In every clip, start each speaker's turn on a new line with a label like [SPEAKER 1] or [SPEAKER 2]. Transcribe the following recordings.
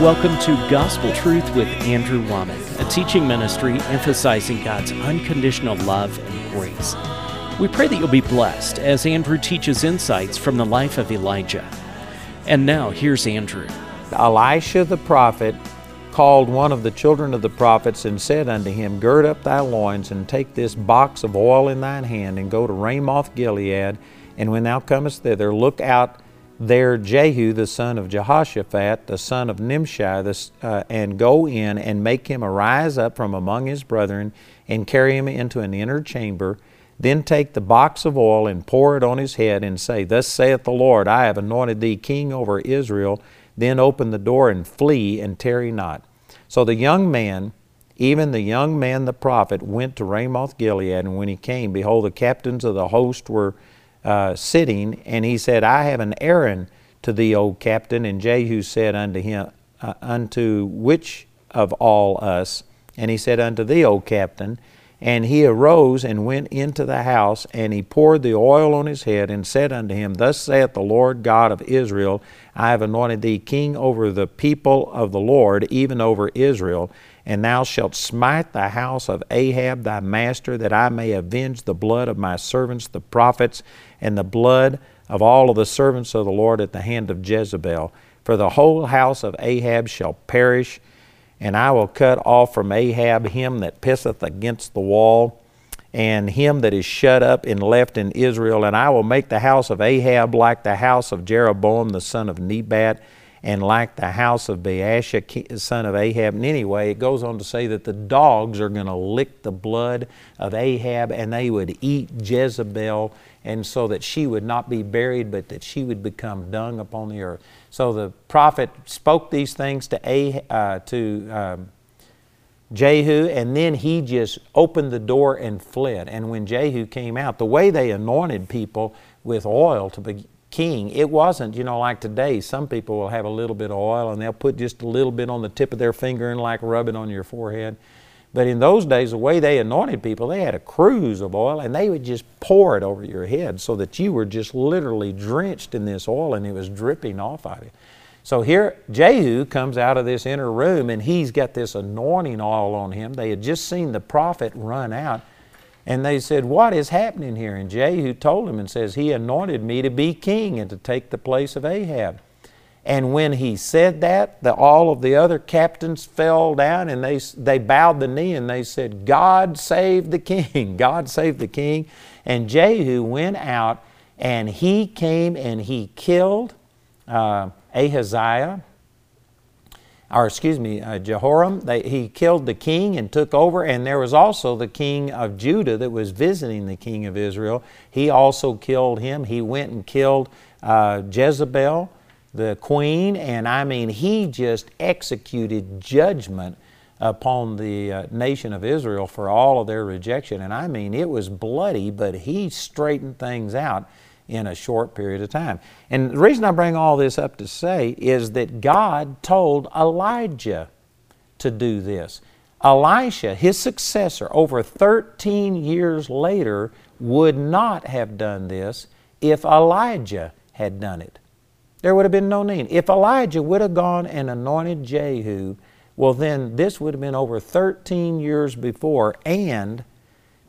[SPEAKER 1] Welcome to Gospel Truth with Andrew Wommack, a teaching ministry emphasizing God's unconditional love and grace. We pray that you'll be blessed as Andrew teaches insights from the life of Elijah. And now, here's Andrew.
[SPEAKER 2] Elisha the prophet called one of the children of the prophets and said unto him, Gird up thy loins and take this box of oil in thine hand and go to Ramoth Gilead. And when thou comest thither, look out there Jehu the son of Jehoshaphat, the son of Nimshi, uh, and go in and make him arise up from among his brethren and carry him into an inner chamber. Then take the box of oil and pour it on his head and say, Thus saith the Lord, I have anointed thee king over Israel. Then open the door and flee and tarry not. So the young man, even the young man the prophet, went to Ramoth Gilead, and when he came, behold, the captains of the host were uh, sitting, and he said, I have an errand to thee, O captain. And Jehu said unto him, uh, Unto which of all us? And he said, Unto thee, O captain. And he arose and went into the house, and he poured the oil on his head, and said unto him, Thus saith the Lord God of Israel, I have anointed thee king over the people of the Lord, even over Israel. And thou shalt smite the house of Ahab thy master, that I may avenge the blood of my servants the prophets, and the blood of all of the servants of the Lord at the hand of Jezebel. For the whole house of Ahab shall perish, and I will cut off from Ahab him that pisseth against the wall, and him that is shut up and left in Israel. And I will make the house of Ahab like the house of Jeroboam the son of Nebat, and like the house of Baasha, son of Ahab. And anyway, it goes on to say that the dogs are going to lick the blood of Ahab and they would eat Jezebel, and so that she would not be buried, but that she would become dung upon the earth. So the prophet spoke these things to, uh, to um, Jehu, and then he just opened the door and fled. And when Jehu came out, the way they anointed people with oil to be, king. It wasn't, you know, like today, some people will have a little bit of oil and they'll put just a little bit on the tip of their finger and like rub it on your forehead. But in those days, the way they anointed people, they had a cruse of oil and they would just pour it over your head so that you were just literally drenched in this oil and it was dripping off of you. So here, Jehu comes out of this inner room and he's got this anointing oil on him. They had just seen the prophet run out and they said, What is happening here? And Jehu told him and says, He anointed me to be king and to take the place of Ahab. And when he said that, the, all of the other captains fell down and they, they bowed the knee and they said, God save the king, God save the king. And Jehu went out and he came and he killed uh, Ahaziah, or excuse me, uh, Jehoram. They, he killed the king and took over, and there was also the king of Judah that was visiting the king of Israel. He also killed him. He went and killed uh, Jezebel, the queen, and I mean, he just executed judgment upon the uh, nation of Israel for all of their rejection. And I mean, it was bloody, but he straightened things out in a short period of time. And the reason I bring all this up to say is that God told Elijah to do this. Elisha, his successor, over 13 years later, would not have done this if Elijah had done it. There would have been no need. If Elijah would have gone and anointed Jehu, well, then this would have been over 13 years before, and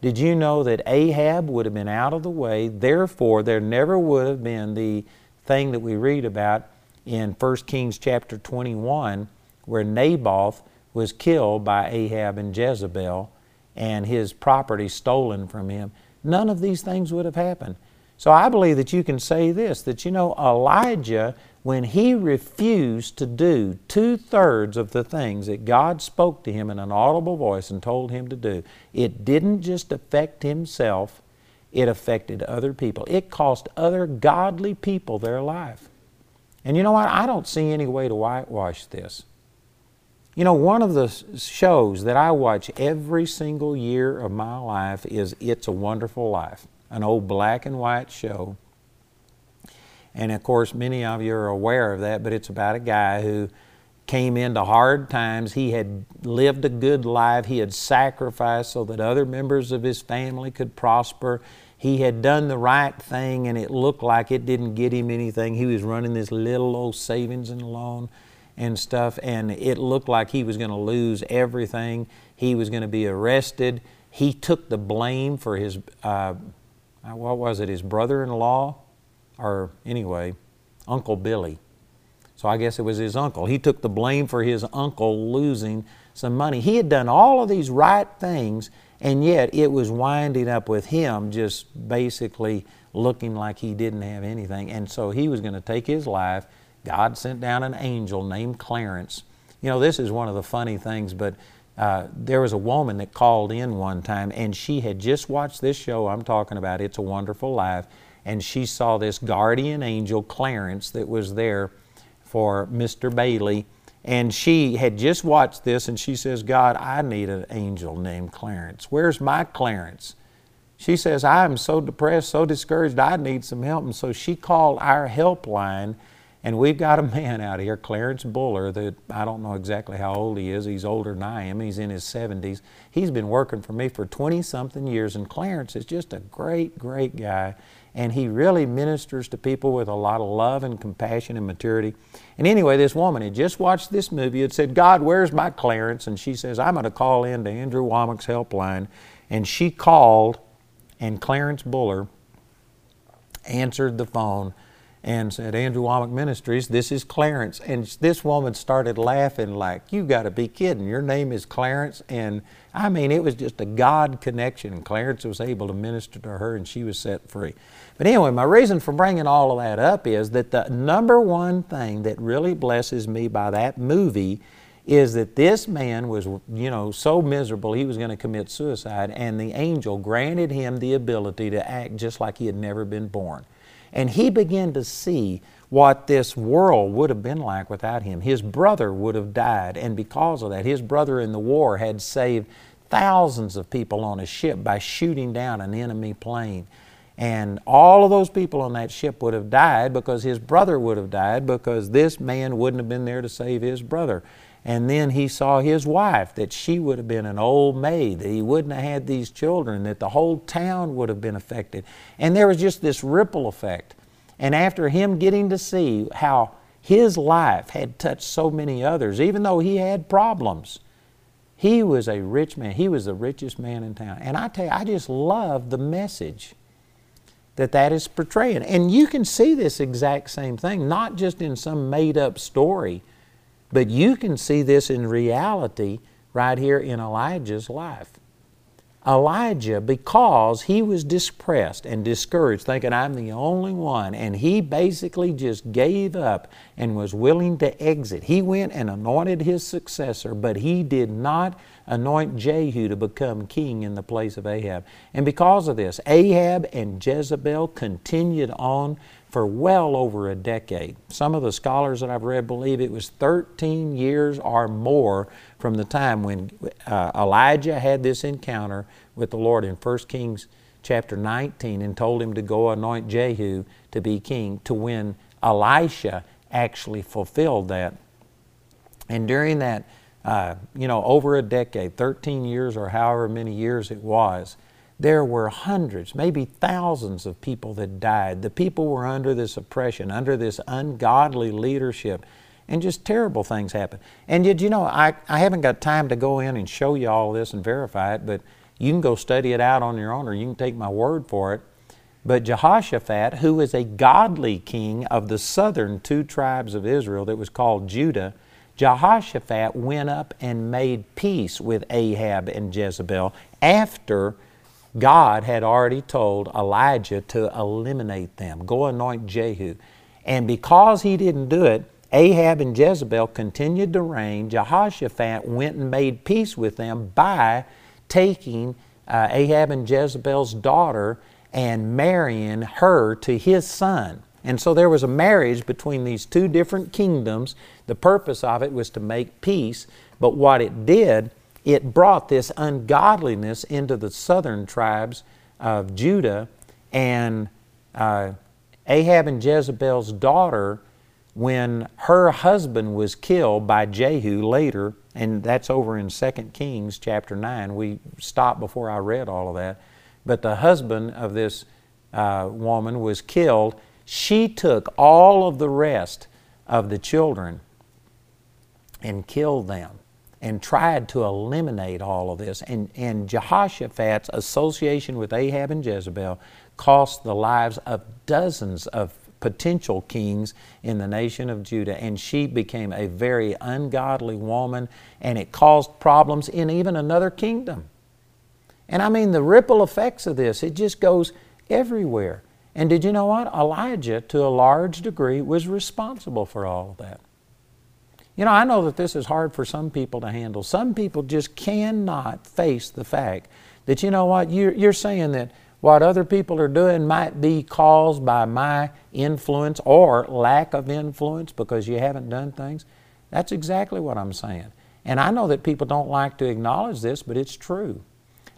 [SPEAKER 2] did you know that Ahab would have been out of the way? Therefore, there never would have been the thing that we read about in 1 Kings chapter 21, where Naboth was killed by Ahab and Jezebel and his property stolen from him. None of these things would have happened. So I believe that you can say this that you know, Elijah when he refused to do two thirds of the things that God spoke to him in an audible voice and told him to do, it didn't just affect himself, it affected other people. It cost other godly people their life. And you know what? I don't see any way to whitewash this. You know, one of the shows that I watch every single year of my life is It's a Wonderful Life, an old black and white show and of course, many of you are aware of that, but it's about a guy who came into hard times. He had lived a good life. He had sacrificed so that other members of his family could prosper. He had done the right thing, and it looked like it didn't get him anything. He was running this little old savings and loan. and stuff, and it looked like he was going to lose everything. He was going to be arrested. He took the blame for his, uh, what was it, his brother in law? Or anyway, Uncle Billy. So I guess it was his uncle. He took the blame for his uncle losing some money. He had done all of these right things, and yet it was winding up with him just basically looking like he didn't have anything. And so he was going to take his life. God sent down an angel named Clarence. You know, this is one of the funny things, but uh, there was a woman that called in one time, and she had just watched this show I'm talking about, It's a Wonderful Life, and she saw this guardian angel, Clarence, that was there for Mr. Bailey and she had just watched this and she says, God, I need an angel named Clarence. Where's my Clarence? She says, I am so depressed, so discouraged, I need some help. And so she called our helpline, and we've got a man out here, Clarence Buller, that I don't know exactly how old he is. He's older than I am. He's in his 70s. He's been working for me for 20 something years, and Clarence is just a great, great guy and he really ministers to people with a lot of love and compassion and maturity. And anyway, this woman had just watched this movie, had said, God, where's my Clarence? And she says, I'm going to call in to Andrew Wommack's helpline. And she called, and Clarence Buller answered the phone and said, Andrew Wommack Ministries, this is Clarence. And this woman started laughing like, you got to be kidding. Your name is Clarence. And I mean, it was just a God connection. And Clarence was able to minister to her and she was set free. But anyway, my reason for bringing all of that up is that the number one thing that really blesses me by that movie is that this man was, you know, so miserable he was going to commit suicide, and the angel granted him the ability to act just like he had never been born. And he began to see what this world would have been like without him. His brother would have died, and because of that, his brother in the war had saved thousands of people on a ship by shooting down an enemy plane. And all of those people on that ship would have died because his brother would have died because this man wouldn't have been there to save his brother. And then he saw his wife, that she would have been an old maid, that he wouldn't have had these children, that the whole town would have been affected. And there was just this ripple effect. And after him getting to see how his life had touched so many others, even though he had problems, he was a rich man. He was the richest man in town. And I tell you, I just love the message that that is portraying. And you can see this exact same thing, not just in some made up story but you can see this in reality right here in Elijah's life. Elijah, because he was depressed and discouraged, thinking, I'm the only one, and he basically just gave up and was willing to exit. He went and anointed his successor, but he did not anoint Jehu to become king in the place of Ahab. And because of this, Ahab and Jezebel continued on for well over a decade. Some of the scholars that I've read believe it was 13 years or more from the time when uh, Elijah had this encounter with the Lord in 1 Kings chapter 19 and told him to go anoint Jehu to be king to when Elisha actually fulfilled that. And during that, uh, you know, over a decade, 13 years or however many years it was, there were hundreds, maybe thousands of people that died. The people were under this oppression, under this ungodly leadership, and just terrible things happened. And yet, you know, I, I haven't got time to go in and show you all this and verify it, but you can go study it out on your own or you can take my word for it. But Jehoshaphat, who was a godly king of the southern two tribes of Israel that was called Judah, Jehoshaphat went up and made peace with Ahab and Jezebel after God had already told Elijah to eliminate them, go anoint Jehu. And because he didn't do it, Ahab and Jezebel continued to reign. Jehoshaphat went and made peace with them by taking uh, Ahab and Jezebel's daughter and marrying her to his son. And so there was a marriage between these two different kingdoms. The purpose of it was to make peace, but what it did it brought this ungodliness into the southern tribes of Judah. And uh, Ahab and Jezebel's daughter, when her husband was killed by Jehu later, and that's over in 2 Kings chapter 9. We stopped before I read all of that. But the husband of this uh, woman was killed. She took all of the rest of the children and killed them and tried to eliminate all of this. And, and Jehoshaphat's association with Ahab and Jezebel cost the lives of dozens of potential kings in the nation of Judah, and she became a very ungodly woman, and it caused problems in even another kingdom. And I mean, the ripple effects of this, it just goes everywhere. And did you know what? Elijah, to a large degree, was responsible for all of that. You know, I know that this is hard for some people to handle. Some people just cannot face the fact that, you know what, you're, you're saying that what other people are doing might be caused by my influence or lack of influence because you haven't done things. That's exactly what I'm saying. And I know that people don't like to acknowledge this, but it's true.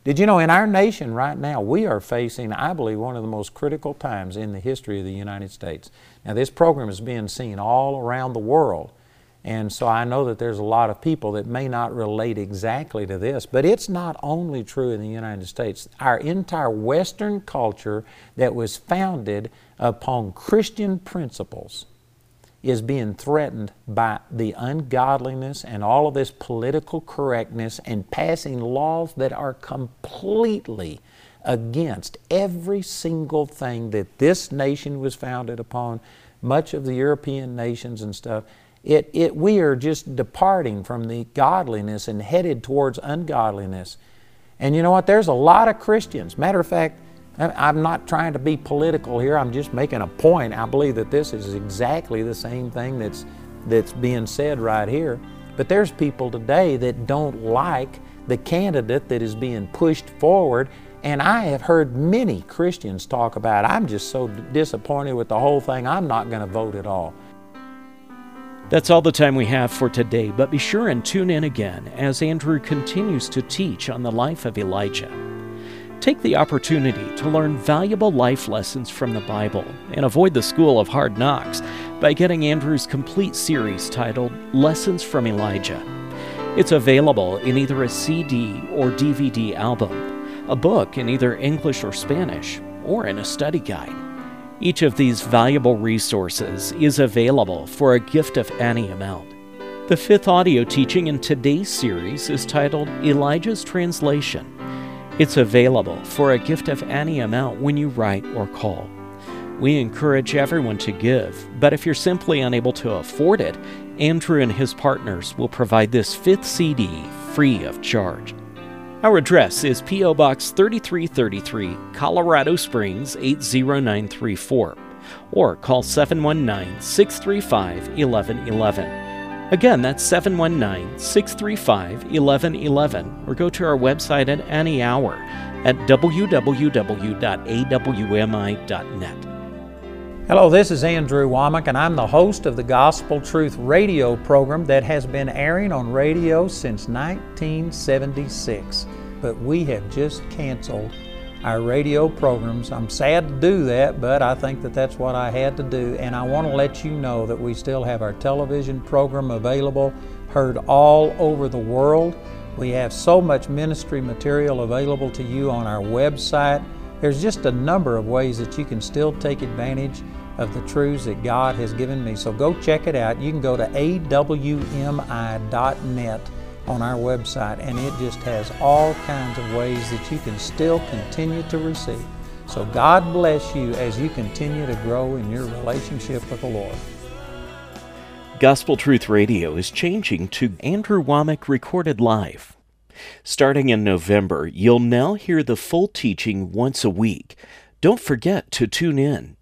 [SPEAKER 2] Did you know in our nation right now, we are facing, I believe, one of the most critical times in the history of the United States. Now, this program is being seen all around the world. And so I know that there's a lot of people that may not relate exactly to this, but it's not only true in the United States. Our entire Western culture that was founded upon Christian principles is being threatened by the ungodliness and all of this political correctness and passing laws that are completely against every single thing that this nation was founded upon, much of the European nations and stuff. It, it, we are just departing from the godliness and headed towards ungodliness. And you know what? There's a lot of Christians. Matter of fact, I'm not trying to be political here. I'm just making a point. I believe that this is exactly the same thing that's, that's being said right here. But there's people today that don't like the candidate that is being pushed forward. And I have heard many Christians talk about, I'm just so disappointed with the whole thing, I'm not going to vote at all.
[SPEAKER 1] That's all the time we have for today, but be sure and tune in again as Andrew continues to teach on the life of Elijah. Take the opportunity to learn valuable life lessons from the Bible and avoid the school of hard knocks by getting Andrew's complete series titled Lessons from Elijah. It's available in either a CD or DVD album, a book in either English or Spanish, or in a study guide. Each of these valuable resources is available for a gift of any amount. The fifth audio teaching in today's series is titled Elijah's Translation. It's available for a gift of any amount when you write or call. We encourage everyone to give, but if you're simply unable to afford it, Andrew and his partners will provide this fifth CD free of charge. Our address is P.O. Box 3333, Colorado Springs 80934, or call 719 635 1111. Again, that's 719 635 1111, or go to our website at any hour at www.awmi.net.
[SPEAKER 2] Hello, this is Andrew Wommack, and I'm the host of the Gospel Truth radio program that has been airing on radio since 1976. But we have just canceled our radio programs. I'm sad to do that, but I think that that's what I had to do. And I want to let you know that we still have our television program available, heard all over the world. We have so much ministry material available to you on our website. There's just a number of ways that you can still take advantage of the truths that God has given me. So go check it out. You can go to awmi.net on our website, and it just has all kinds of ways that you can still continue to receive. So God bless you as you continue to grow in your relationship with the Lord.
[SPEAKER 1] Gospel Truth Radio is changing to Andrew Wommack recorded live. Starting in November, you'll now hear the full teaching once a week. Don't forget to tune in